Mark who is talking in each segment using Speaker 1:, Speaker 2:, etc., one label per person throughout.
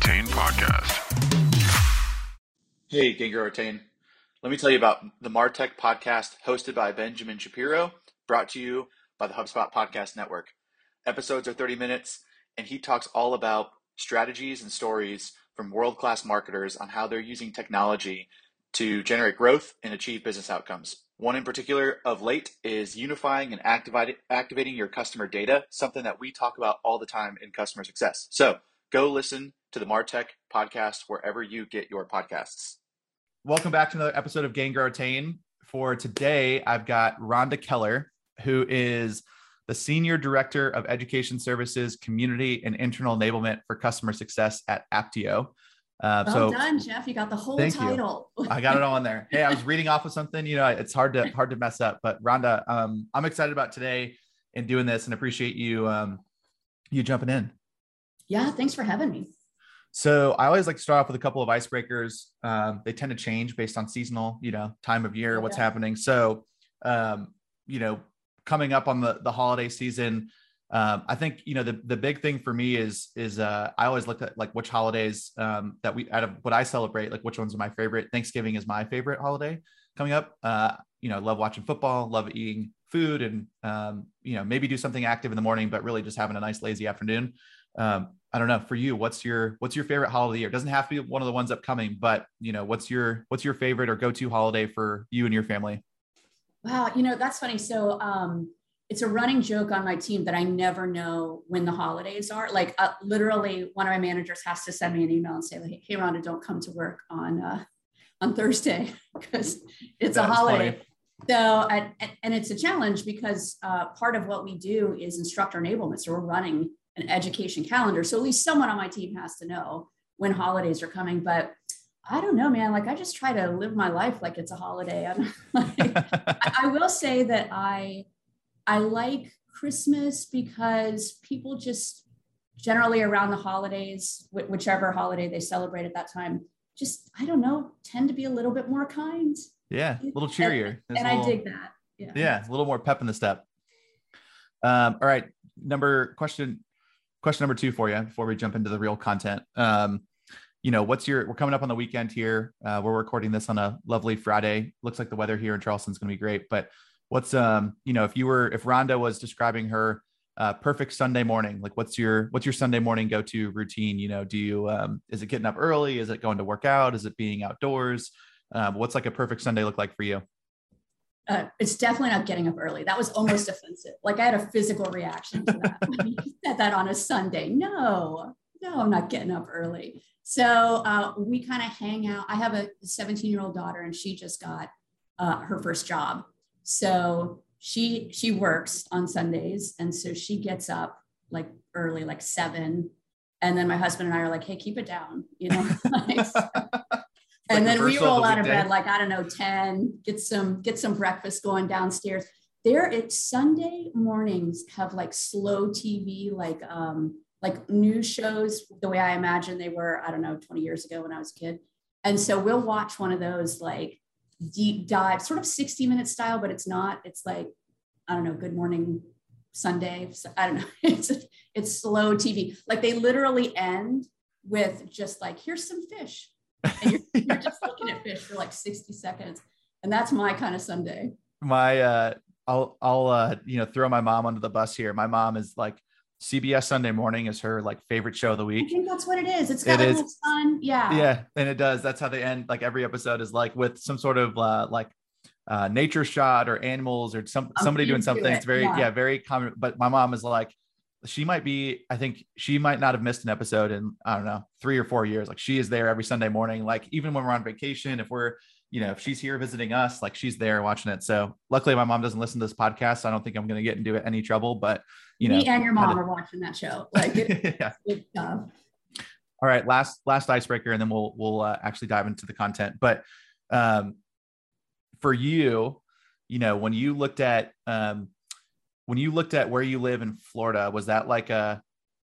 Speaker 1: Podcast.
Speaker 2: Hey, Gain Grow Retain. Let me tell you about the Martech podcast hosted by Benjamin Shapiro, brought to you by the HubSpot Podcast Network. Episodes are 30 minutes, and he talks all about strategies and stories from world class marketers on how they're using technology to generate growth and achieve business outcomes. One in particular of late is unifying and activating your customer data, something that we talk about all the time in customer success. So go listen to the Martech podcast wherever you get your podcasts. Welcome back to another episode of Gain Grow Retain. For today, I've got Rhonda Keller, who is the Senior Director of Education Services, Community and Internal Enablement for Customer Success at Apptio.
Speaker 3: Uh, well so, done, Jeff. You got the whole title.
Speaker 2: I got it all in there. Hey, I was reading off of something. You know, it's hard to hard to mess up. But Rhonda, um, I'm excited about today and doing this, and appreciate you um, you jumping in.
Speaker 3: Yeah, thanks for having me.
Speaker 2: So I always like to start off with a couple of icebreakers. Um, they tend to change based on seasonal, you know, time of year, what's happening. So, um, you know, coming up on the the holiday season, um, I think you know the the big thing for me is is uh, I always look at like which holidays um, that we out of what I celebrate, like which ones are my favorite. Thanksgiving is my favorite holiday coming up. Uh, you know, love watching football, love eating food, and um, you know maybe do something active in the morning, but really just having a nice lazy afternoon. Um, I don't know for you, what's your what's your favorite holiday year? It doesn't have to be one of the ones upcoming, but you know what's your what's your favorite or go to holiday for you and your family?
Speaker 3: Wow, you know that's funny. So um, it's a running joke on my team that I never know when the holidays are. Like uh, literally, one of my managers has to send me an email and say, like, "Hey, Rhonda, don't come to work on uh, on Thursday because it's a holiday." Funny. So, and, and it's a challenge because uh, part of what we do is instructor enablement. So we're running an education calendar. So at least someone on my team has to know when holidays are coming. But I don't know, man. Like I just try to live my life like it's a holiday. Like, I will say that I I like Christmas because people just generally around the holidays, whichever holiday they celebrate at that time, just I don't know, tend to be a little bit more kind.
Speaker 2: Yeah, a little cheerier.
Speaker 3: And, and
Speaker 2: little,
Speaker 3: I dig that.
Speaker 2: Yeah. yeah, a little more pep in the step. Um, all right, number question question number two for you before we jump into the real content. Um, you know, what's your? We're coming up on the weekend here. Uh, we're recording this on a lovely Friday. Looks like the weather here in Charleston is going to be great. But what's um, you know, if you were if Rhonda was describing her uh, perfect Sunday morning, like what's your what's your Sunday morning go to routine? You know, do you um, is it getting up early? Is it going to work out? Is it being outdoors? Um, what's like a perfect Sunday look like for you?
Speaker 3: Uh, it's definitely not getting up early. That was almost offensive. Like I had a physical reaction to that. said that on a Sunday. No, no, I'm not getting up early. So uh, we kind of hang out. I have a 17 year old daughter, and she just got uh, her first job. So she she works on Sundays, and so she gets up like early, like seven. And then my husband and I are like, "Hey, keep it down," you know. and then we roll out of bed like I don't know 10 get some get some breakfast going downstairs. There it's Sunday mornings have like slow TV like um like news shows the way I imagine they were I don't know 20 years ago when I was a kid. And so we'll watch one of those like deep dive sort of 60 minute style but it's not. It's like I don't know good morning Sunday. I don't know. It's it's slow TV like they literally end with just like here's some fish and you're, you're just looking at fish for like 60 seconds. And that's my kind of Sunday.
Speaker 2: My, uh, I'll, I'll, uh, you know, throw my mom under the bus here. My mom is like, CBS Sunday Morning is her like favorite show of the week.
Speaker 3: I think that's what it is. It's got it is. fun. Yeah.
Speaker 2: Yeah, and it does. That's how they end. Like every episode is like with some sort of uh, like uh, nature shot or animals or some somebody doing something. It. It's very yeah. yeah, very common. But my mom is like, she might be i think she might not have missed an episode in i don't know three or four years. Like she is there every sunday morning. Like even when we're on vacation if we're you know if she's here visiting us like she's there watching it. So luckily my mom doesn't listen to this podcast so i don't think i'm going to get into any trouble but you know.
Speaker 3: me and your mom are watching that show. Like yeah.
Speaker 2: all right last last icebreaker and then we'll we'll uh, actually dive into the content. But um for you you know when you looked at um when you looked at where you live in Florida, was that like a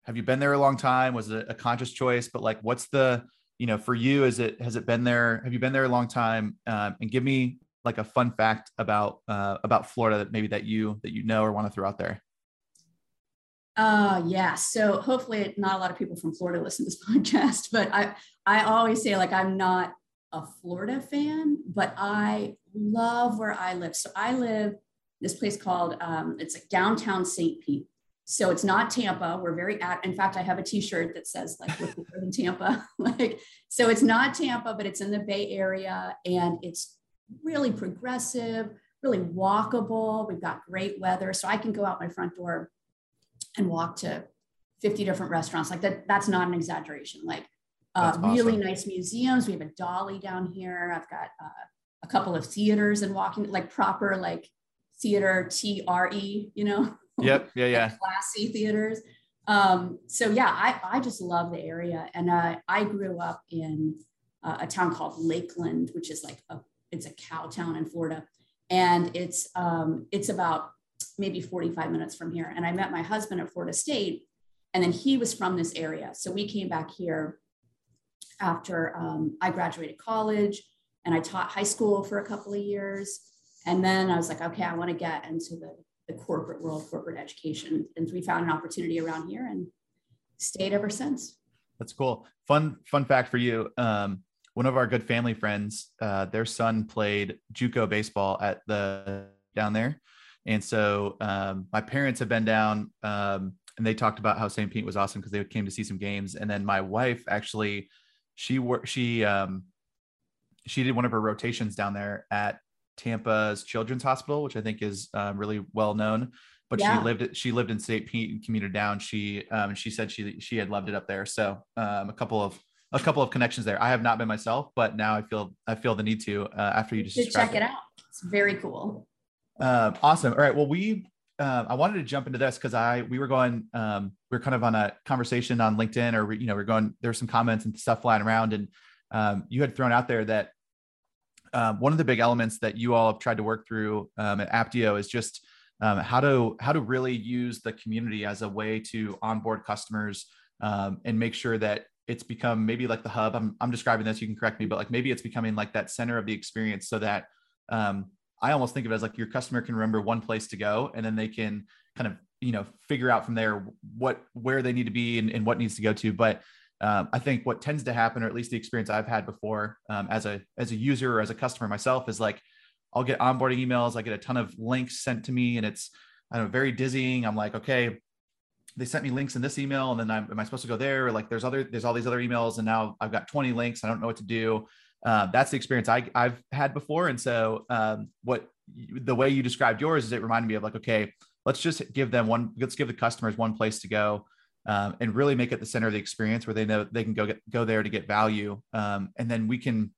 Speaker 2: have you been there a long time? Was it a conscious choice? But like, what's the you know for you? Is it has it been there? Have you been there a long time? Um, and give me like a fun fact about uh, about Florida that maybe that you that you know or want to throw out there.
Speaker 3: Uh, yeah. So hopefully not a lot of people from Florida listen to this podcast, but I, I always say like, I'm not a Florida fan, but I love where I live. So I live this place called, um, it's like downtown St. Pete. So it's not Tampa. We're very at, in fact, I have a t-shirt that says like we're in Tampa. like, so it's not Tampa, but it's in the Bay Area and it's really progressive, really walkable. We've got great weather. So I can go out my front door and walk to 50 different restaurants. Like that, that's not an exaggeration. Like uh, really nice museums. We have a Dalí down here. I've got uh, a couple of theaters and walking like proper like theater T R E, you know?
Speaker 2: Yep. Yeah. Yeah.
Speaker 3: classy theaters. Um, so yeah, I, I just love the area. And uh, I grew up in uh, a town called Lakeland, which is like a, it's a cow town in Florida. And it's, um, it's about maybe 45 minutes from here. And I met my husband at Florida State, and then he was from this area. So we came back here after um, I graduated college and I taught high school for a couple of years. And then I was like, okay, I want to get into the, the corporate world, corporate education. And we found an opportunity around here and stayed ever since.
Speaker 2: That's cool. Fun, fun fact for you. Um, one of our good family friends, uh, their son played JUCO baseball at the down there. And so um, my parents have been down um, and they talked about how St. Pete was awesome because they came to see some games. And then my wife actually, she worked, she, um, she did one of her rotations down there at Tampa's Children's Hospital, which I think is um, really well known. But yeah. she lived she lived in St. Pete and commuted down. She um, she said she she had loved it up there. So um, a couple of a couple of connections there. I have not been myself, but now I feel I feel the need to uh, after you just
Speaker 3: check it out. It's very cool.
Speaker 2: Uh, awesome. All right. Well, we uh, I wanted to jump into this because I we were going um, we are kind of on a conversation on LinkedIn or you know we're going there's some comments and stuff flying around and um, you had thrown out there that um, one of the big elements that you all have tried to work through um, at Apptio is just um, how to how to really use the community as a way to onboard customers um, and make sure that it's become maybe like the hub. I'm I'm describing this. You can correct me, but like maybe it's becoming like that center of the experience so that um, I almost think of it as like your customer can remember one place to go and then they can kind of, you know, figure out from there what, where they need to be and, and what needs to go to. But um, I think what tends to happen, or at least the experience I've had before um, as a, as a user or as a customer myself is like, I'll get onboarding emails. I get a ton of links sent to me and it's, I don't know, very dizzying. I'm like, okay, they sent me links in this email and then I'm, am I supposed to go there? Or like there's other, there's all these other emails and now I've got 20 links. I don't know what to do. Uh, that's the experience I, have had before. And so, um, what the way you described yours is it reminded me of like, okay, let's just give them one, let's give the customers one place to go um, and really make it the center of the experience where they know they can go get, go there to get value. Um, and then we can,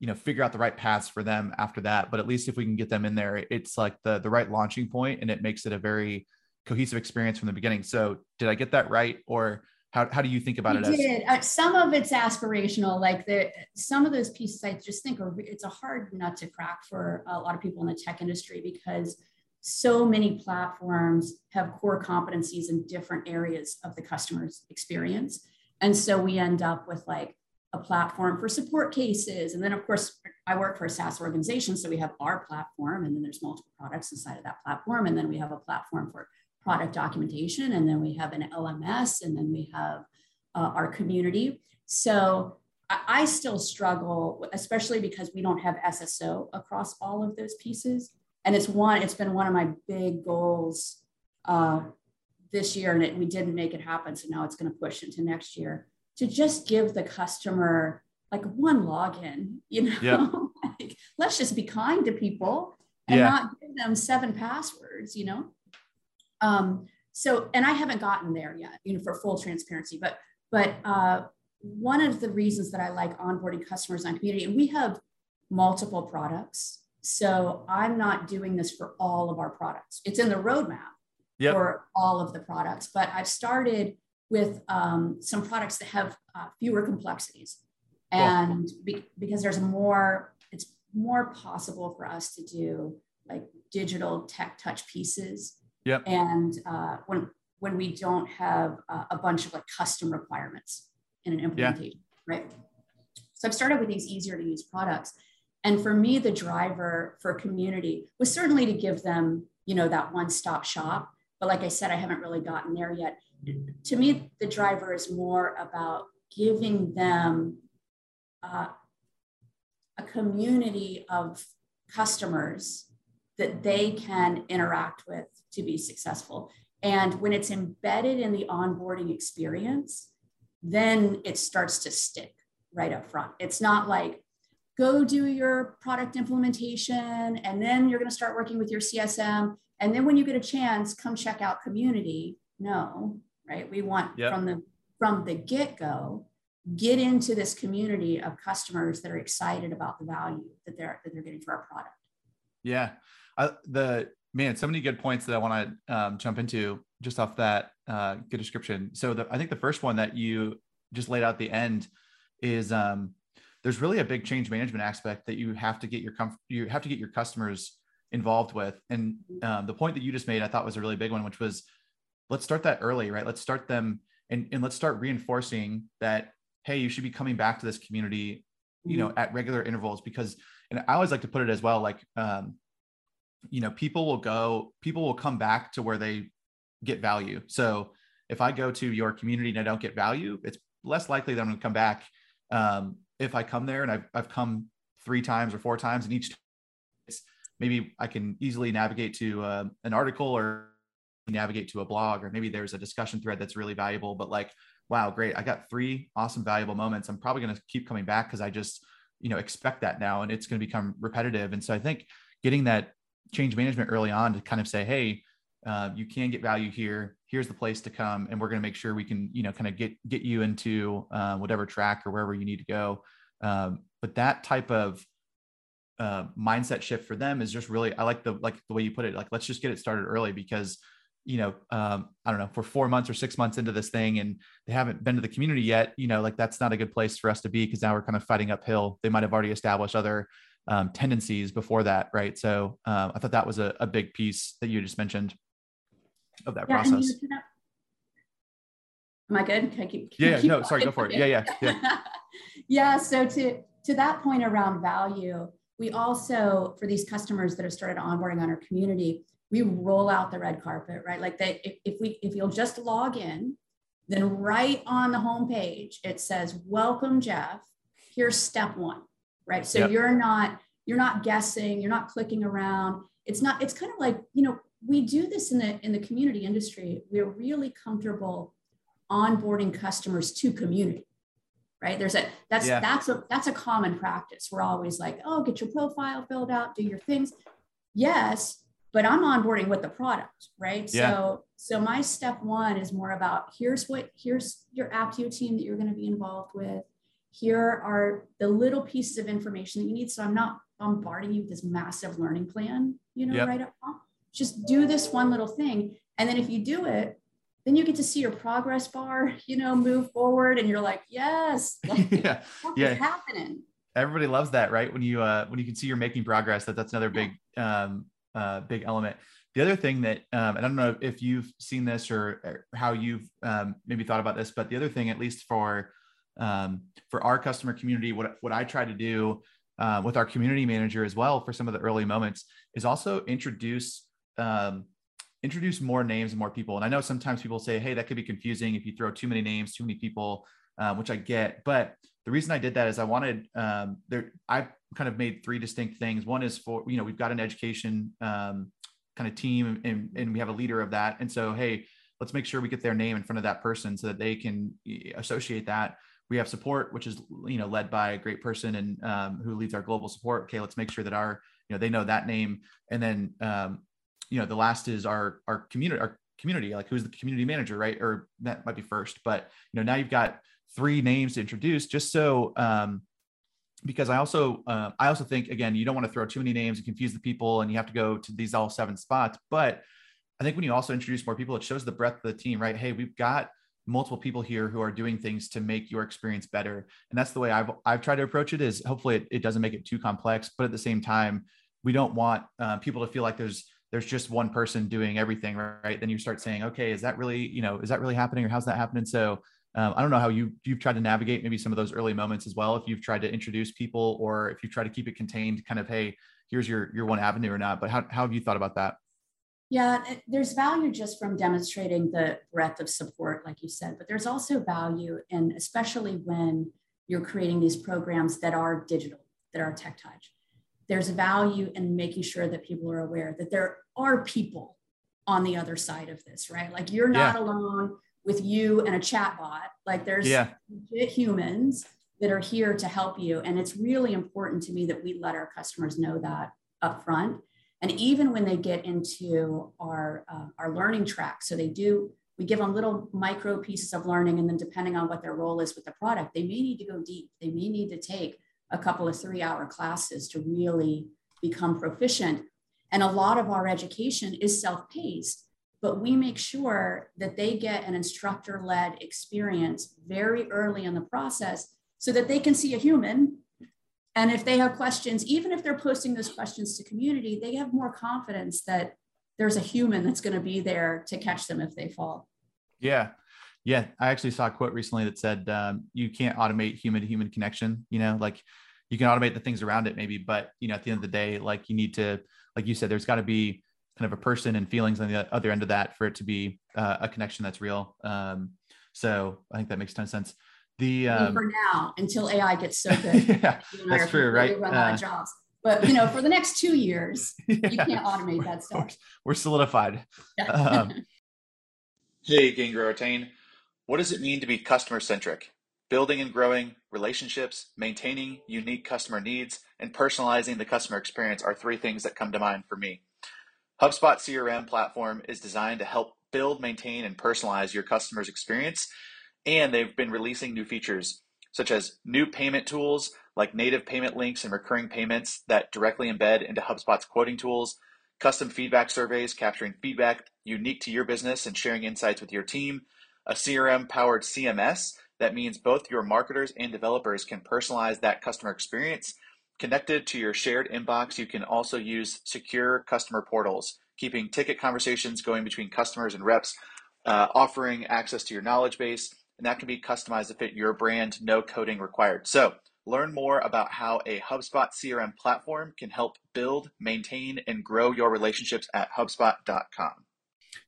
Speaker 2: you know, figure out the right paths for them after that. But at least if we can get them in there, it's like the, the right launching point and it makes it a very cohesive experience from the beginning. So did I get that right? Or how, how do you think about
Speaker 3: we
Speaker 2: it?
Speaker 3: Did. As- uh, some of it's aspirational, like the some of those pieces I just think are it's a hard nut to crack for a lot of people in the tech industry because so many platforms have core competencies in different areas of the customer's experience. And so we end up with like a platform for support cases. And then, of course, I work for a SaaS organization. So we have our platform, and then there's multiple products inside of that platform. And then we have a platform for product documentation, and then we have an LMS, and then we have uh, our community. So I still struggle, especially because we don't have SSO across all of those pieces. And it's one, it's been one of my big goals uh, this year, and it, we didn't make it happen. So now it's going to push into next year to just give the customer like one login, you know, like, let's just be kind to people and yeah. not give them seven passwords, you know? Um, so, and I haven't gotten there yet, you know, for full transparency, but, but uh, one of the reasons that I like onboarding customers on community, and we have multiple products. So I'm not doing this for all of our products. It's in the roadmap yep. for all of the products, but I've started with um, some products that have uh, fewer complexities. And be, because there's more, it's more possible for us to do like digital tech touch pieces
Speaker 2: Yep.
Speaker 3: And uh, when when we don't have uh, a bunch of like custom requirements in an implementation, yeah. right? So I've started with these easier to use products. And for me, the driver for community was certainly to give them, you know, that one-stop shop. but like I said, I haven't really gotten there yet. To me, the driver is more about giving them uh, a community of customers that they can interact with to be successful. And when it's embedded in the onboarding experience, then it starts to stick right up front. It's not like, go do your product implementation and then you're going to start working with your CSM. And then when you get a chance, come check out community. No, right? We want yep. from the from the get-go, get into this community of customers that are excited about the value that they're that they're getting for our product.
Speaker 2: Yeah. I, the man, so many good points that I want to um, jump into just off that uh, good description. So the, I think the first one that you just laid out the end is um, there's really a big change management aspect that you have to get your you have to get your customers involved with. And um, the point that you just made, I thought was a really big one, which was let's start that early, right? Let's start them and, and let's start reinforcing that, hey, you should be coming back to this community, you know, mm-hmm. at regular intervals because, and I always like to put it as well, like, um, you know, people will go, people will come back to where they get value. So if I go to your community and I don't get value, it's less likely that I'm going to come back. Um, if I come there and I've, I've come three times or four times and each maybe I can easily navigate to uh, an article or navigate to a blog, or maybe there's a discussion thread that's really valuable, but like, wow, great. I got three awesome, valuable moments. I'm probably going to keep coming back because I just, you know, expect that now and it's going to become repetitive. And so I think getting that change management early on to kind of say, hey, uh, you can get value here. Here's the place to come, and we're going to make sure we can, you know, kind of get get you into uh, whatever track or wherever you need to go. Um, but that type of uh, mindset shift for them is just really, I like the like the way you put it. Like, let's just get it started early because, you know, um, I don't know, for four months or six months into this thing, and they haven't been to the community yet. You know, like that's not a good place for us to be because now we're kind of fighting uphill. They might have already established other um, tendencies before that, right? So um, I thought that was a, a, big piece that you just mentioned of that yeah, process.
Speaker 3: Am I good? Can I keep?
Speaker 2: Can yeah, I keep no, going? sorry, go for it. Yeah, yeah,
Speaker 3: yeah. yeah. So to to that point around value, we also for these customers that have started onboarding on our community, we roll out the red carpet, right? Like they, if, if we if you'll just log in, then right on the homepage it says, "Welcome, Jeff. Here's step one." right? So yep. you're not you're not guessing, you're not clicking around. It's not. It's kind of like you know we do this in the in the community industry. We're really comfortable onboarding customers to community right there's a that's yeah. that's a that's a common practice we're always like oh get your profile filled out do your things yes but i'm onboarding with the product right yeah. so so my step one is more about here's what here's your Apptio team that you're going to be involved with here are the little pieces of information that you need. So I'm not bombarding you with this massive learning plan, you know, yep. right up front. Just do this one little thing. And then if you do it, then you get to see your progress bar, you know, move forward and you're like, yes, like, yeah, yeah. happening.
Speaker 2: Everybody loves that, right? When you, uh, when you can see you're making progress, that that's another big, um, uh, big element. The other thing that, um, and I don't know if you've seen this or, or how you've um, maybe thought about this, but the other thing, at least for um, for our customer community, what, what I try to do uh, with our community manager as well for some of the early moments is also introduce um, introduce more names and more people. And I know sometimes people say, "Hey, that could be confusing if you throw too many names, too many people," uh, which I get. But the reason I did that is I wanted um, there. I kind of made three distinct things. One is for you know we've got an education um, kind of team and, and we have a leader of that. And so hey, let's make sure we get their name in front of that person so that they can associate that we have support, which is you know led by a great person and um, who leads our global support. Okay, let's make sure that our you know they know that name, and then um, you know the last is our our community our community like who's the community manager right? Or that might be first but you know now you've got three names to introduce just so um, because I also uh, I also think again you don't want to throw too many names and confuse the people and you have to go to these all seven spots but I think when you also introduce more people it shows the breadth of the team right? Hey we've got multiple people here who are doing things to make your experience better. And that's the way i've i've tried to approach it is hopefully it, it doesn't make it too complex but at the same time we don't want uh, people to feel like there's there's just one person doing everything right? Then you start saying okay is that really you know is that really happening or how's that happening? So um, i don't know how you you've tried to navigate maybe some of those early moments as well if you've tried to introduce people or if you try to keep it contained kind of hey here's your your one avenue or not but how, how have you thought about that?
Speaker 3: Yeah, there's value just from demonstrating the breadth of support, like you said, but there's also value, and especially when you're creating these programs that are digital, that are tech touch. There's value in making sure that people are aware that there are people on the other side of this, right? Like you're not yeah. alone with you and a chatbot. Like there's yeah. humans that are here to help you. And it's really important to me that we let our customers know that up front and even when they get into our, uh, our learning track, so they do, we give them little micro pieces of learning. And then depending on what their role is with the product, they may need to go deep. They may need to take a couple of three hour classes to really become proficient. And a lot of our education is self paced, but we make sure that they get an instructor led experience very early in the process so that they can see a human and if they have questions, even if they're posting those questions to community, they have more confidence that there's a human that's going to be there to catch them if they fall.
Speaker 2: Yeah. Yeah. I actually saw a quote recently that said, um, you can't automate human to human connection, you know, like you can automate the things around it maybe, but you know, at the end of the day, like you need to, like you said, there's got to be kind of a person and feelings on the other end of that for it to be uh, a connection that's real. Um, so I think that makes a ton of sense. The
Speaker 3: um, for now until AI gets so good.
Speaker 2: yeah, that's true, right?
Speaker 3: Run out of uh, jobs. But you know, for the next two years, yeah, you can't automate that stuff.
Speaker 2: We're solidified. Yeah. um,
Speaker 4: hey, Gain Grow Retain. What does it mean to be customer centric? Building and growing relationships, maintaining unique customer needs, and personalizing the customer experience are three things that come to mind for me. HubSpot CRM platform is designed to help build, maintain, and personalize your customer's experience and they've been releasing new features such as new payment tools like native payment links and recurring payments that directly embed into HubSpot's quoting tools, custom feedback surveys capturing feedback unique to your business and sharing insights with your team, a CRM powered CMS that means both your marketers and developers can personalize that customer experience. Connected to your shared inbox, you can also use secure customer portals, keeping ticket conversations going between customers and reps, uh, offering access to your knowledge base, and that can be customized to fit your brand, no coding required. So learn more about how a HubSpot CRM platform can help build, maintain, and grow your relationships at HubSpot.com.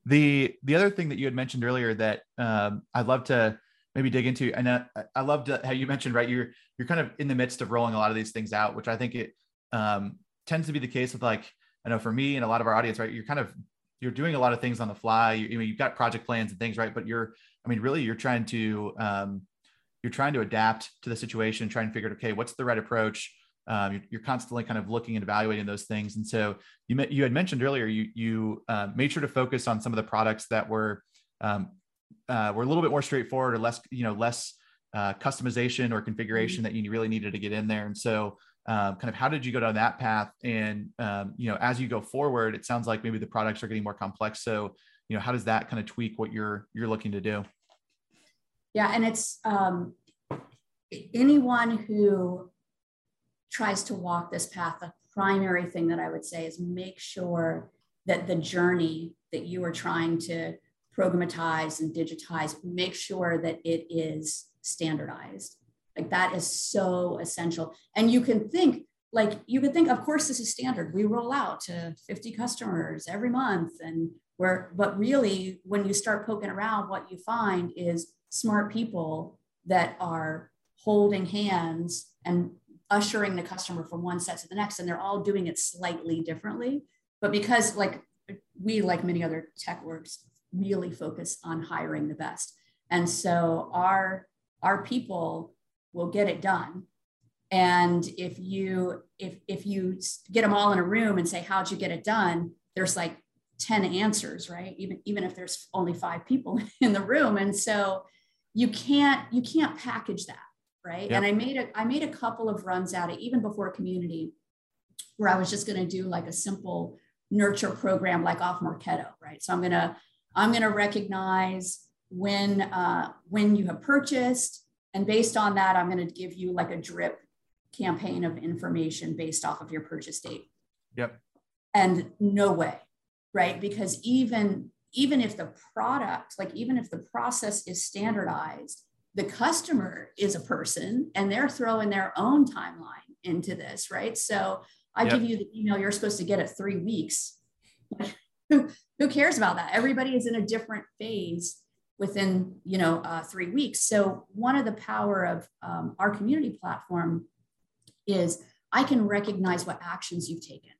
Speaker 2: The the other thing that you had mentioned earlier that um, I'd love to maybe dig into, and uh, I loved how you mentioned right, you're you're kind of in the midst of rolling a lot of these things out, which I think it um, tends to be the case with like I know for me and a lot of our audience, right? You're kind of you're doing a lot of things on the fly. You, you know, you've got project plans and things, right? But you're I mean, really, you're trying to um, you're trying to adapt to the situation, trying to figure out, okay, what's the right approach? Um, you're, you're, constantly kind of looking and evaluating those things. And so you you had mentioned earlier, you you uh, made sure to focus on some of the products that were um, uh, were a little bit more straightforward or less you know less uh, customization or configuration mm-hmm. that you really needed to get in there. And so um, kind of how did you go down that path? And um, you know, as you go forward, it sounds like maybe the products are getting more complex. So you know, how does that kind of tweak what you're you're looking to do?
Speaker 3: Yeah, and it's um, anyone who tries to walk this path, the primary thing that I would say is make sure that the journey that you are trying to programatize and digitize, make sure that it is standardized. Like that is so essential. And you can think, like, you could think, of course, this is standard. We roll out to 50 customers every month. And we're, but really, when you start poking around, what you find is smart people that are holding hands and ushering the customer from one set to the next and they're all doing it slightly differently but because like we like many other tech works really focus on hiring the best. And so our our people will get it done. And if you if if you get them all in a room and say how'd you get it done? there's like 10 answers right? Even even if there's only five people in the room. And so you can't you can't package that right? Yep. and i made a i made a couple of runs at it even before community where i was just going to do like a simple nurture program like off marketo right? So i'm going to i'm going to recognize when uh, when you have purchased and based on that i'm going to give you like a drip campaign of information based off of your purchase date
Speaker 2: yep
Speaker 3: and no way right because even even if the product, like even if the process is standardized, the customer is a person and they're throwing their own timeline into this, right? So I yep. give you the email you're supposed to get at three weeks. who, who cares about that? Everybody is in a different phase within you know uh, three weeks. So one of the power of um, our community platform is I can recognize what actions you've taken.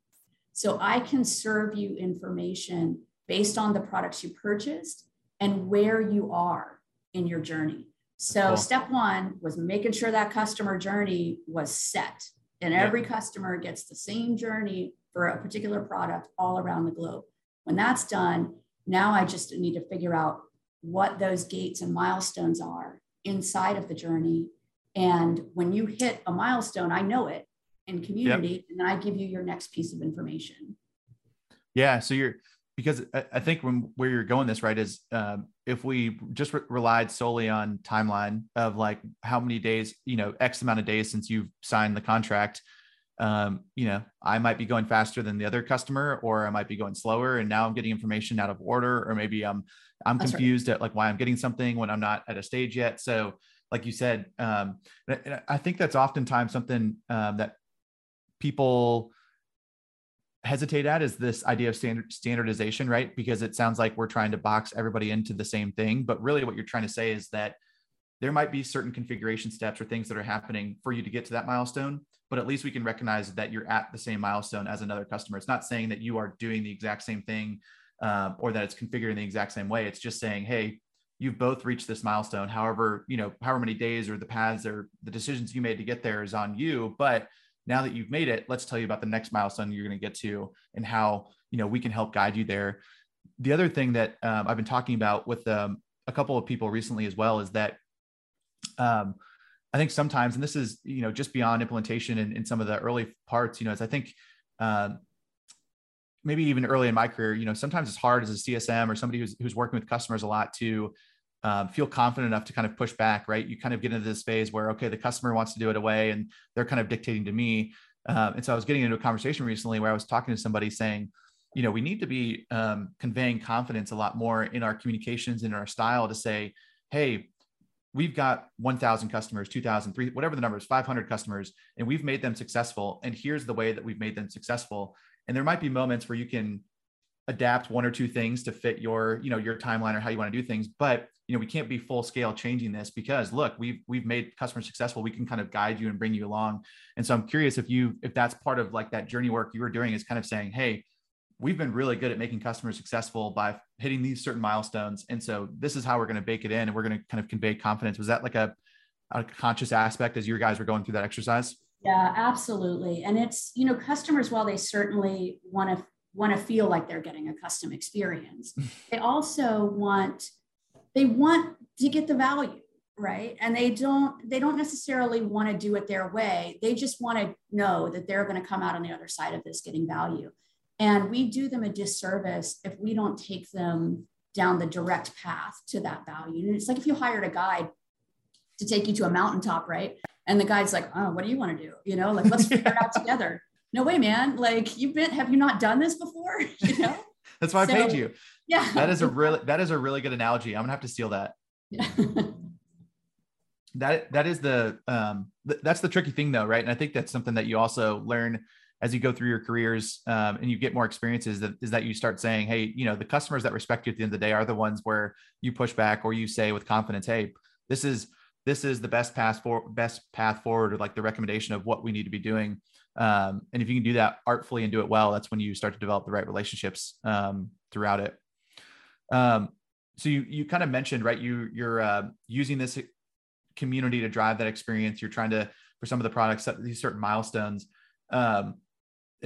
Speaker 3: So I can serve you information based on the products you purchased and where you are in your journey. So cool. step one was making sure that customer journey was set and every yeah. customer gets the same journey for a particular product all around the globe. When that's done, now I just need to figure out what those gates and milestones are inside of the journey. And when you hit a milestone, I know it in community, yep. and then I give you your next piece of information.
Speaker 2: Yeah. So you're because I think when where you're going this right is um, if we just re- relied solely on timeline of like how many days, you know, X amount of days since you've signed the contract, um, you know, I might be going faster than the other customer, or I might be going slower, and now I'm getting information out of order, or maybe I'm I'm That's confused right. at like why I'm getting something when I'm not at a stage yet. So, like you said, um, I think that's oftentimes something um, that people hesitate at is this idea of standard standardization, right? Because it sounds like we're trying to box everybody into the same thing, but really what you're trying to say is that there might be certain configuration steps or things that are happening for you to get to that milestone, but at least we can recognize that you're at the same milestone as another customer. It's not saying that you are doing the exact same thing um, or that it's configured in the exact same way. It's just saying, hey, you've both reached this milestone. However, you know, however many days or the paths or the decisions you made to get there is on you, but now that you've made it let's tell you about the next milestone you're going to get to and how you know we can help guide you there the other thing that um, i've been talking about with um, a couple of people recently as well is that um, i think sometimes and this is you know just beyond implementation in, in some of the early parts you know as i think um, maybe even early in my career you know sometimes it's hard as a csm or somebody who's, who's working with customers a lot to um, feel confident enough to kind of push back, right? You kind of get into this phase where, okay, the customer wants to do it away and they're kind of dictating to me. Um, and so I was getting into a conversation recently where I was talking to somebody saying, you know, we need to be um, conveying confidence a lot more in our communications in our style to say, hey, we've got 1000 customers 2000 3 whatever the number is 500 customers and we've made them successful. And here's the way that we've made them successful. And there might be moments where you can adapt one or two things to fit your you know your timeline or how you want to do things. But you know we can't be full scale changing this because look we've we've made customers successful. We can kind of guide you and bring you along. And so i'm curious if you if that's part of like that journey work you were doing is kind of saying hey we've been really good at making customers successful by hitting these certain milestones and so this is how we're going to bake it in and we're going to kind of convey confidence was that like a, a conscious aspect as you guys were going through that exercise
Speaker 3: yeah absolutely and it's you know customers while they certainly want to want to feel like they're getting a custom experience. they also want they want to get the value, right? And they don't they don't necessarily want to do it their way. They just want to know that they're going to come out on the other side of this getting value. And we do them a disservice if we don't take them down the direct path to that value. And it's like if you hired a guide to take you to a mountaintop, right? And the guide's like, oh, what do you want to do? You know, like let's figure it out together no way, man. Like you've been, have you not done this before? You know?
Speaker 2: That's why so, I paid you. Yeah. That is a really, that is a really good analogy. I'm gonna have to steal that. Yeah. that, that is the, um, th- that's the tricky thing though. Right. And I think that's something that you also learn as you go through your careers um, and you get more experiences that is that you start saying, Hey, you know, the customers that respect you at the end of the day are the ones where you push back or you say with confidence, Hey, this is, this is the best path for best path forward or like the recommendation of what we need to be doing um, and if you can do that artfully and do it well, that's when you start to develop the right relationships um, throughout it. Um, so you you kind of mentioned right you you're uh, using this community to drive that experience. You're trying to for some of the products these certain milestones. Um,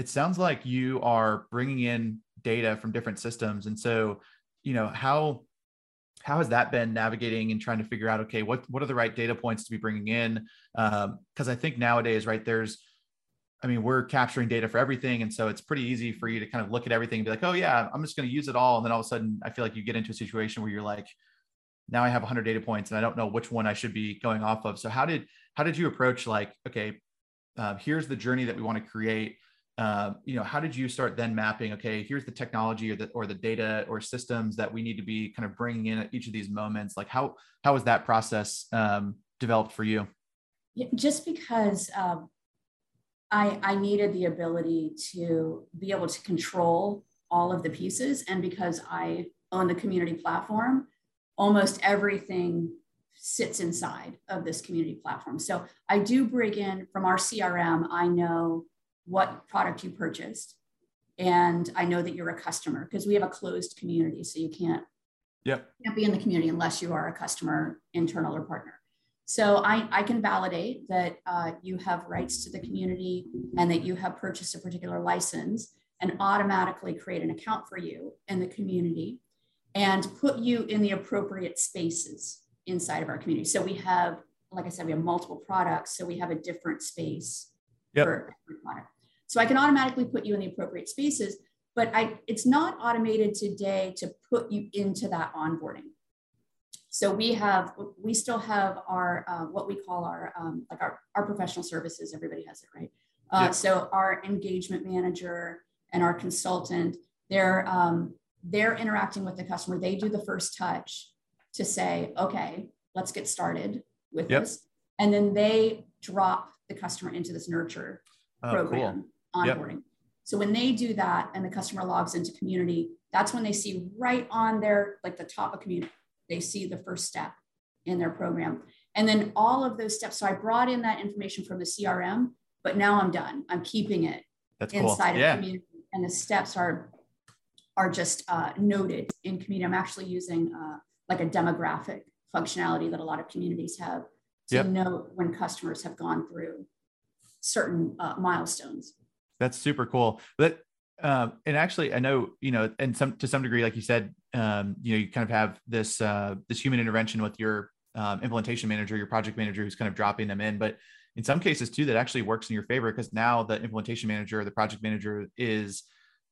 Speaker 2: it sounds like you are bringing in data from different systems, and so you know how how has that been navigating and trying to figure out okay what what are the right data points to be bringing in because um, i think nowadays right there's I mean, we're capturing data for everything. And so it's pretty easy for you to kind of look at everything and be like, oh, yeah, I'm just going to use it all. And then all of a sudden, I feel like you get into a situation where you're like, now I have 100 data points and I don't know which one I should be going off of. So how did how did you approach like, okay, uh, here's the journey that we want to create. Uh, you know, how did you start then mapping? Okay, here's the technology or the or the data or systems that we need to be kind of bringing in at each of these moments. Like how how was that process um, developed for you?
Speaker 3: Just because um, I, I needed the ability to be able to control all of the pieces. And because I own the community platform, almost everything sits inside of this community platform. So I do bring in from our CRM, I know what product you purchased and I know that you're a customer because we have a closed community. So you can't,
Speaker 2: yep.
Speaker 3: can't be in the community unless you are a customer, internal or partner. So I, I can validate that uh, you have rights to the community and that you have purchased a particular license and automatically create an account for you in the community and put you in the appropriate spaces inside of our community. So we have, like I said, we have multiple products. So we have a different space
Speaker 2: yep.
Speaker 3: for every product. So I can automatically put you in the appropriate spaces, but I, it's not automated today to put you into that onboarding. So we have, we still have our, uh, what we call our, um, like our, our professional services, everybody has it, right? Uh, yep. So our engagement manager and our consultant, they're, um, they're interacting with the customer. They do the first touch to say, okay, let's get started with yep. this. And then they drop the customer into this nurture oh, program cool. Onboarding. Yep. So when they do that and the customer logs into community, that's when they see right on their, like the top of community, they see the first step in their program. And then all of those steps. So I brought in that information from the CRM, but now I'm done. I'm keeping it
Speaker 2: that's
Speaker 3: inside
Speaker 2: cool.
Speaker 3: of
Speaker 2: yeah.
Speaker 3: community. And the steps are are just uh, noted in community. I'm actually using uh, like a demographic functionality that a lot of communities have to yep. know when customers have gone through certain uh, milestones.
Speaker 2: That's super cool. But um, and actually, I know you know, and some to some degree, like you said, um, you know, you kind of have this uh, this human intervention with your um, implementation manager, your project manager, who's kind of dropping them in. But in some cases, too, that actually works in your favor because now the implementation manager, the project manager, is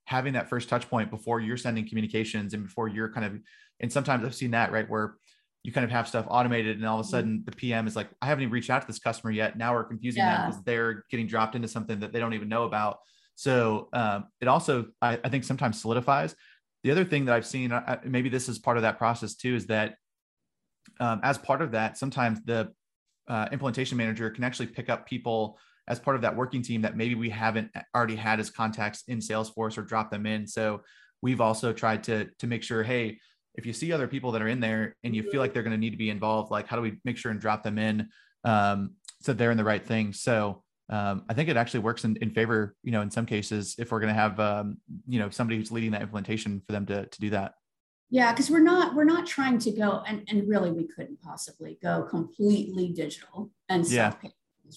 Speaker 2: having that first touch point before you're sending communications and before you're kind of and sometimes i've seen that right where you kind of have stuff automated and all of a mm-hmm. sudden the pm is like i haven't even reached out to this customer yet now we're confusing yeah. them because they're getting dropped into something that they don't even know about so um, it also I, I, think sometimes solidifies the other thing that i've seen uh, maybe this is part of that process too is that um, as part of that sometimes the uh, implementation manager can actually pick up people as part of that working team that maybe we haven't already had as contacts in Salesforce or drop them in. So we've also tried to to make sure, hey, if you see other people that are in there and you feel like they're going to need to be involved, like how do we make sure and drop them in um, so they're in the right thing. So um, I think it actually works in, in favor, you know, in some cases, if we're going to have, um, you know, somebody who's leading that implementation for them to, to do that.
Speaker 3: Yeah, because we're not we're not trying to go and, and really we couldn't possibly go completely digital and
Speaker 2: yeah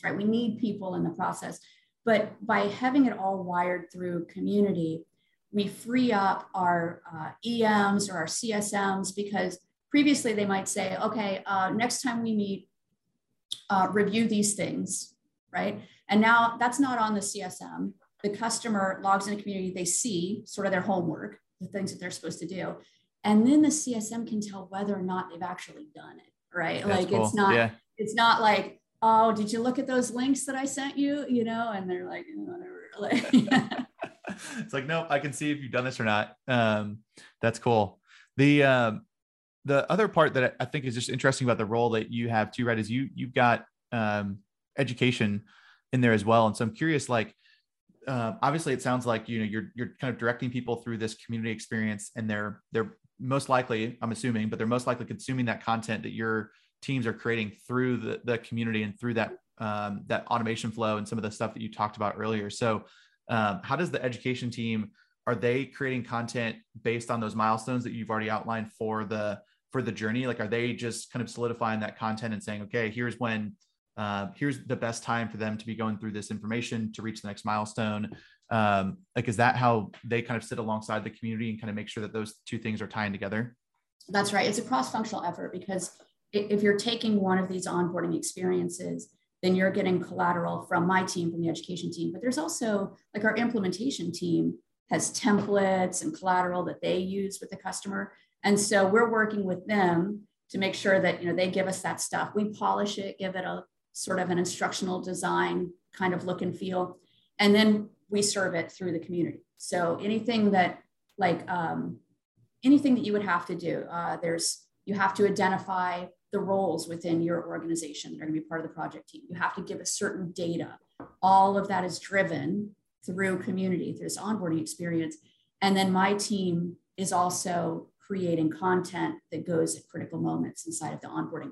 Speaker 3: right? We need people in the process. But by having it all wired through community, we free up our uh, EMs or our CSMs because previously they might say, okay, uh, next time we meet, uh, review these things, right? And now that's not on the CSM. The customer logs in a community, they see sort of their homework, the things that they're supposed to do. And then the CSM can tell whether or not they've actually done it, right?
Speaker 2: That's
Speaker 3: like
Speaker 2: cool.
Speaker 3: it's not,
Speaker 2: yeah.
Speaker 3: it's not like, oh, did you look at those links that I sent you? You know, and they're like, whatever.
Speaker 2: it's like, nope, I can see if you've done this or not. Um, that's cool. The um, the other part that I think is just interesting about the role that you have too, right, is you you've got um, education in there as well. And so I'm curious, like, uh, obviously, it sounds like you know you're you're kind of directing people through this community experience, and they're they're most likely, I'm assuming, but they're most likely consuming that content that you're teams are creating through the, the community and through that um, that automation flow and some of the stuff that you talked about earlier. So, um, how does the education team are they creating content based on those milestones that you've already outlined for the for the journey? Like, are they just kind of solidifying that content and saying, okay, here's when uh, here's the best time for them to be going through this information to reach the next milestone. Um, like, is that how they kind of sit alongside the community and kind of make sure that those two things are tying together?
Speaker 3: That's right. It's a cross-functional effort because if you're taking one of these onboarding experiences, then you're getting collateral from my team, from the education team. But there's also like our implementation team has templates and collateral that they use with the customer. And so we're working with them to make sure that you know they give us that stuff. We polish it, give it a sort of an instructional design kind of look and feel, and then we serve it through the community. So anything that like um, anything that you would have to do, uh, there's you have to identify the roles within your organization that are going to be part of the project team. You have to give a certain data. All of that is driven through community, through this onboarding experience. And then my team is also creating content that goes at critical moments inside of the onboarding.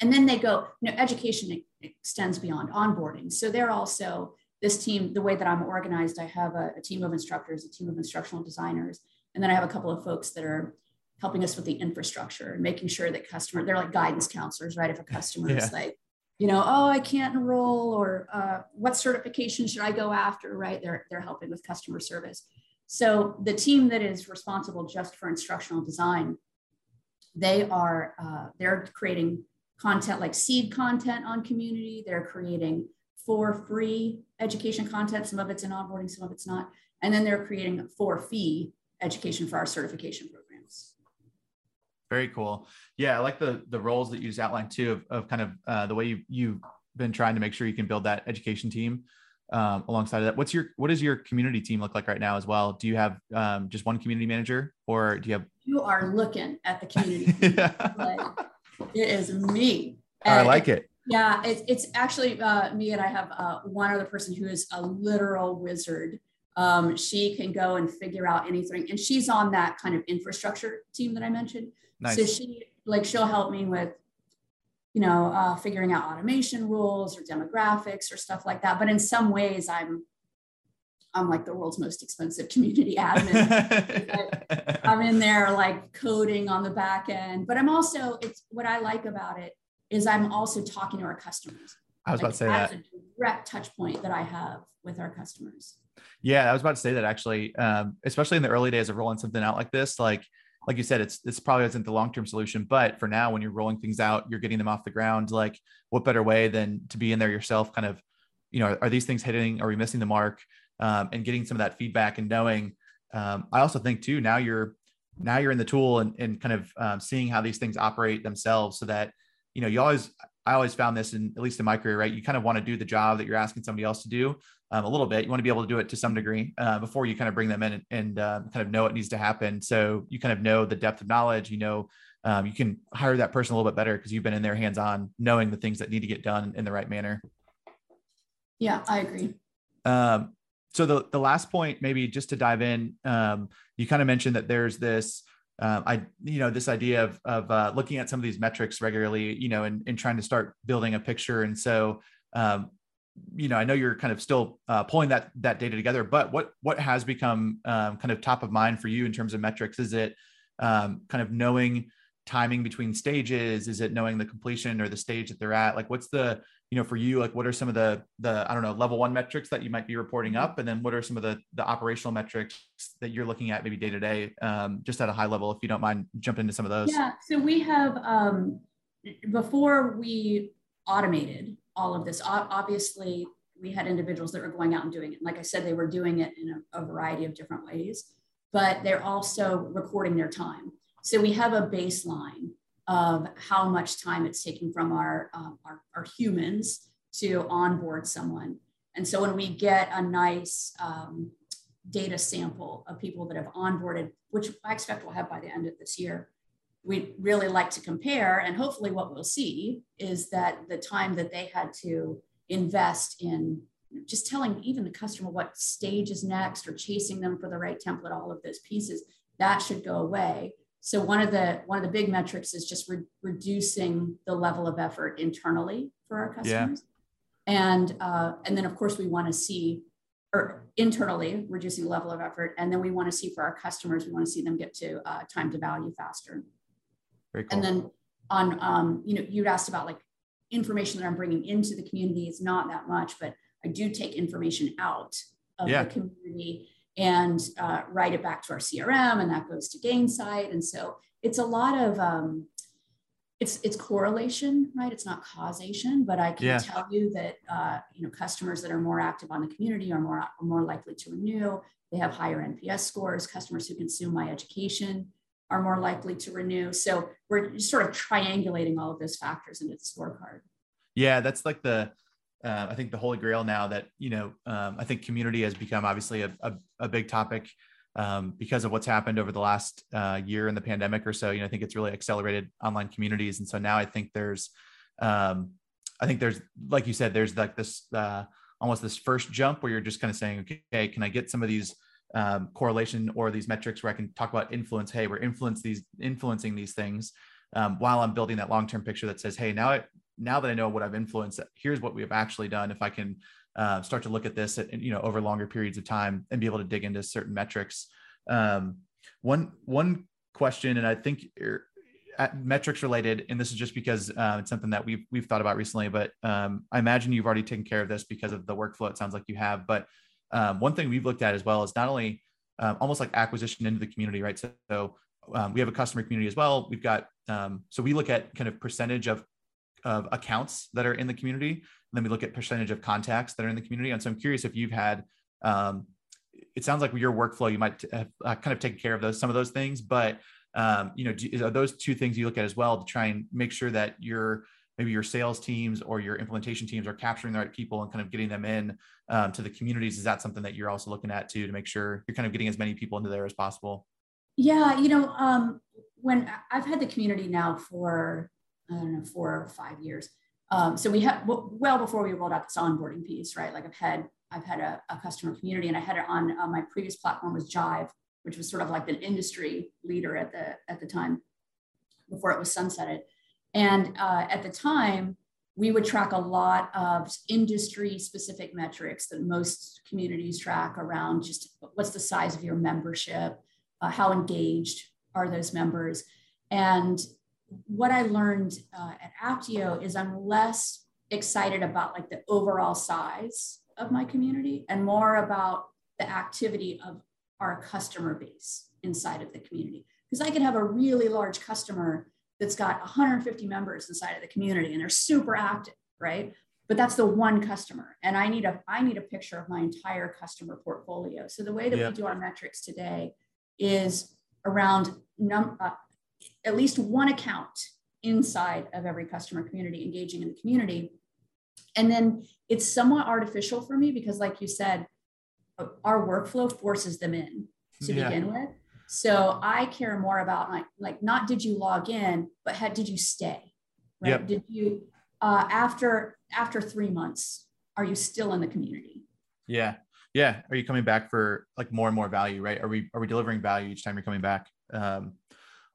Speaker 3: And then they go, you know, education extends beyond onboarding. So they're also this team, the way that I'm organized, I have a, a team of instructors, a team of instructional designers, and then I have a couple of folks that are helping us with the infrastructure and making sure that customer, they're like guidance counselors, right? If a customer yeah. is like, you know, oh, I can't enroll or uh, what certification should I go after, right? They're, they're helping with customer service. So the team that is responsible just for instructional design, they are, uh, they're creating content like seed content on community. They're creating for free education content. Some of it's in onboarding, some of it's not. And then they're creating for fee education for our certification programs.
Speaker 2: Very cool. Yeah, I like the the roles that you just outlined too of, of kind of uh, the way you you've been trying to make sure you can build that education team um, alongside of that. What's your what does your community team look like right now as well? Do you have um, just one community manager, or do you have?
Speaker 3: You are looking at the community. like, it is me.
Speaker 2: I like it.
Speaker 3: Yeah, it's it's actually uh, me, and I have uh, one other person who is a literal wizard. Um, she can go and figure out anything, and she's on that kind of infrastructure team that I mentioned. Nice. So she like she'll help me with, you know, uh, figuring out automation rules or demographics or stuff like that. But in some ways, I'm I'm like the world's most expensive community admin. I'm in there like coding on the back end, but I'm also it's what I like about it is I'm also talking to our customers.
Speaker 2: I was like, about to say that.
Speaker 3: a direct touch point that I have with our customers.
Speaker 2: Yeah, I was about to say that actually, um, especially in the early days of rolling something out like this, like like you said, it's this probably isn't the long term solution, but for now, when you're rolling things out, you're getting them off the ground. Like, what better way than to be in there yourself? Kind of, you know, are these things hitting? Are we missing the mark? Um, and getting some of that feedback and knowing. Um, I also think too now you're now you're in the tool and, and kind of um, seeing how these things operate themselves, so that you know, you always, I always found this in, at least in my career, right? You kind of want to do the job that you're asking somebody else to do um, a little bit. You want to be able to do it to some degree uh, before you kind of bring them in and, and uh, kind of know what needs to happen. So you kind of know the depth of knowledge, you know, um, you can hire that person a little bit better because you've been in their hands on knowing the things that need to get done in the right manner.
Speaker 3: Yeah, I agree.
Speaker 2: Um, so the, the last point, maybe just to dive in, um, you kind of mentioned that there's this, um, I, you know, this idea of, of uh, looking at some of these metrics regularly, you know, and, and trying to start building a picture. And so, um, you know, I know you're kind of still uh, pulling that that data together, but what what has become um, kind of top of mind for you in terms of metrics? Is it um, kind of knowing timing between stages? Is it knowing the completion or the stage that they're at? Like, what's the you know for you like what are some of the the i don't know level one metrics that you might be reporting up? And then what are some of the the operational metrics that you're looking at maybe day to day um, just at a high level if you don't mind jump into some of those?
Speaker 3: Yeah. So we have um, before we automated all of this obviously we had individuals that were going out and doing it. Like i said they were doing it in a, a variety of different ways but they're also recording their time. So we have a baseline of how much time it's taking from our, um, our, our, humans to onboard someone. And so when we get a nice um, data sample of people that have onboarded, which I expect we'll have by the end of this year, we really like to compare. And hopefully, what we'll see is that the time that they had to invest in just telling even the customer what stage is next or chasing them for the right template, all of those pieces, that should go away so one of the one of the big metrics is just re- reducing the level of effort internally for our customers, yeah. and uh, and then of course we want to see or internally reducing the level of effort, and then we want to see for our customers we want to see them get to uh, time to value faster.
Speaker 2: Very cool.
Speaker 3: And then on um, you know you'd asked about like information that I'm bringing into the community is not that much, but I do take information out of yeah. the community and uh, write it back to our CRM, and that goes to Gainsight. And so it's a lot of um, it's it's correlation, right? It's not causation, but I can yeah. tell you that uh, you know customers that are more active on the community are more are more likely to renew. They have higher NPS scores. Customers who consume my education are more likely to renew. So we're sort of triangulating all of those factors into the scorecard.
Speaker 2: Yeah, that's like the uh, I think the holy grail now that you know um, I think community has become obviously a, a, a big topic um, because of what's happened over the last uh, year in the pandemic or so. You know, I think it's really accelerated online communities, and so now I think there's, um, I think there's like you said, there's like this uh, almost this first jump where you're just kind of saying, okay, can I get some of these um, correlation or these metrics where I can talk about influence. Hey, we're influence these influencing these things um, while I'm building that long-term picture that says, hey, now I, now that I know what I've influenced, here's what we have actually done. If I can uh, start to look at this, at, you know, over longer periods of time and be able to dig into certain metrics. Um, one one question, and I think er, metrics related, and this is just because uh, it's something that we've we've thought about recently. But um, I imagine you've already taken care of this because of the workflow. It sounds like you have. But um, one thing we've looked at as well is not only um, almost like acquisition into the community, right? So, so um, we have a customer community as well. We've got um, so we look at kind of percentage of of accounts that are in the community, and then we look at percentage of contacts that are in the community. And so I'm curious if you've had um, it sounds like your workflow, you might have uh, kind of taken care of those some of those things, but um, you know, do, are those two things you look at as well to try and make sure that your maybe your sales teams or your implementation teams are capturing the right people and kind of getting them in um, to the communities? Is that something that you're also looking at too to make sure you're kind of getting as many people into there as possible?
Speaker 3: Yeah, you know, um, when I've had the community now for I don't know four or five years. Um, so we had well before we rolled out this onboarding piece, right? Like I've had I've had a, a customer community, and I had it on uh, my previous platform was Jive, which was sort of like an industry leader at the at the time before it was sunsetted. And uh, at the time, we would track a lot of industry specific metrics that most communities track around just what's the size of your membership, uh, how engaged are those members. And what I learned uh, at Apptio is I'm less excited about like the overall size of my community and more about the activity of our customer base inside of the community. Because I could have a really large customer that's got 150 members inside of the community and they're super active, right? But that's the one customer. And I need a I need a picture of my entire customer portfolio. So the way that yeah. we do our metrics today is around num, uh, at least one account inside of every customer community engaging in the community. And then it's somewhat artificial for me because, like you said, our workflow forces them in to yeah. begin with. So I care more about like like not did you log in, but had did you stay? Right? Yep. Did you uh, after after three months are you still in the community?
Speaker 2: Yeah, yeah. Are you coming back for like more and more value? Right? Are we are we delivering value each time you're coming back? Um,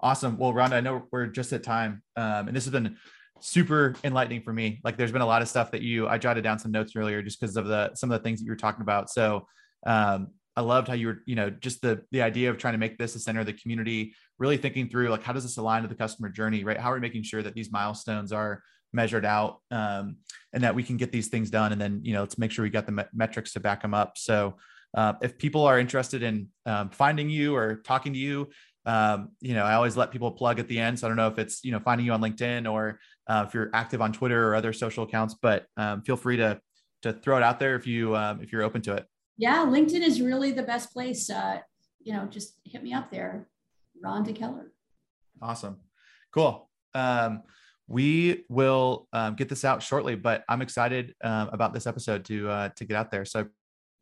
Speaker 2: awesome. Well, Rhonda, I know we're just at time, um, and this has been super enlightening for me. Like, there's been a lot of stuff that you I jotted down some notes earlier just because of the some of the things that you were talking about. So um, I loved how you were, you know, just the the idea of trying to make this a center of the community, really thinking through like how does this align to the customer journey, right? How are we making sure that these milestones are measured out um, and that we can get these things done, and then you know let's make sure we got the me- metrics to back them up. So uh, if people are interested in um, finding you or talking to you, um, you know, I always let people plug at the end. So I don't know if it's you know finding you on LinkedIn or uh, if you're active on Twitter or other social accounts, but um, feel free to to throw it out there if you um, if you're open to it
Speaker 3: yeah, LinkedIn is really the best place. Uh, you know, just hit me up there, Rhonda Keller.
Speaker 2: Awesome. Cool. Um, we will um, get this out shortly, but I'm excited um, about this episode to uh, to get out there. So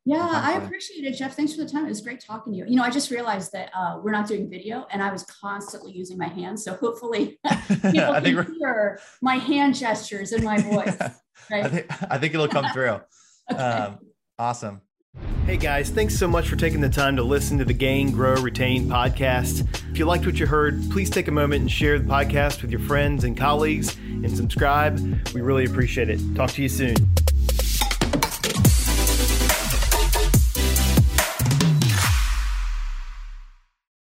Speaker 3: yeah, I appreciate it, Jeff. Thanks for the time. It was great talking to you. You know, I just realized that uh, we're not doing video, and I was constantly using my hands. So hopefully, people I can hear my hand gestures and my voice.
Speaker 2: Right? I think I think it'll come through. okay. um, awesome.
Speaker 5: Hey guys, thanks so much for taking the time to listen to the Gain, Grow, Retain podcast. If you liked what you heard, please take a moment and share the podcast with your friends and colleagues and subscribe. We really appreciate it. Talk to you soon.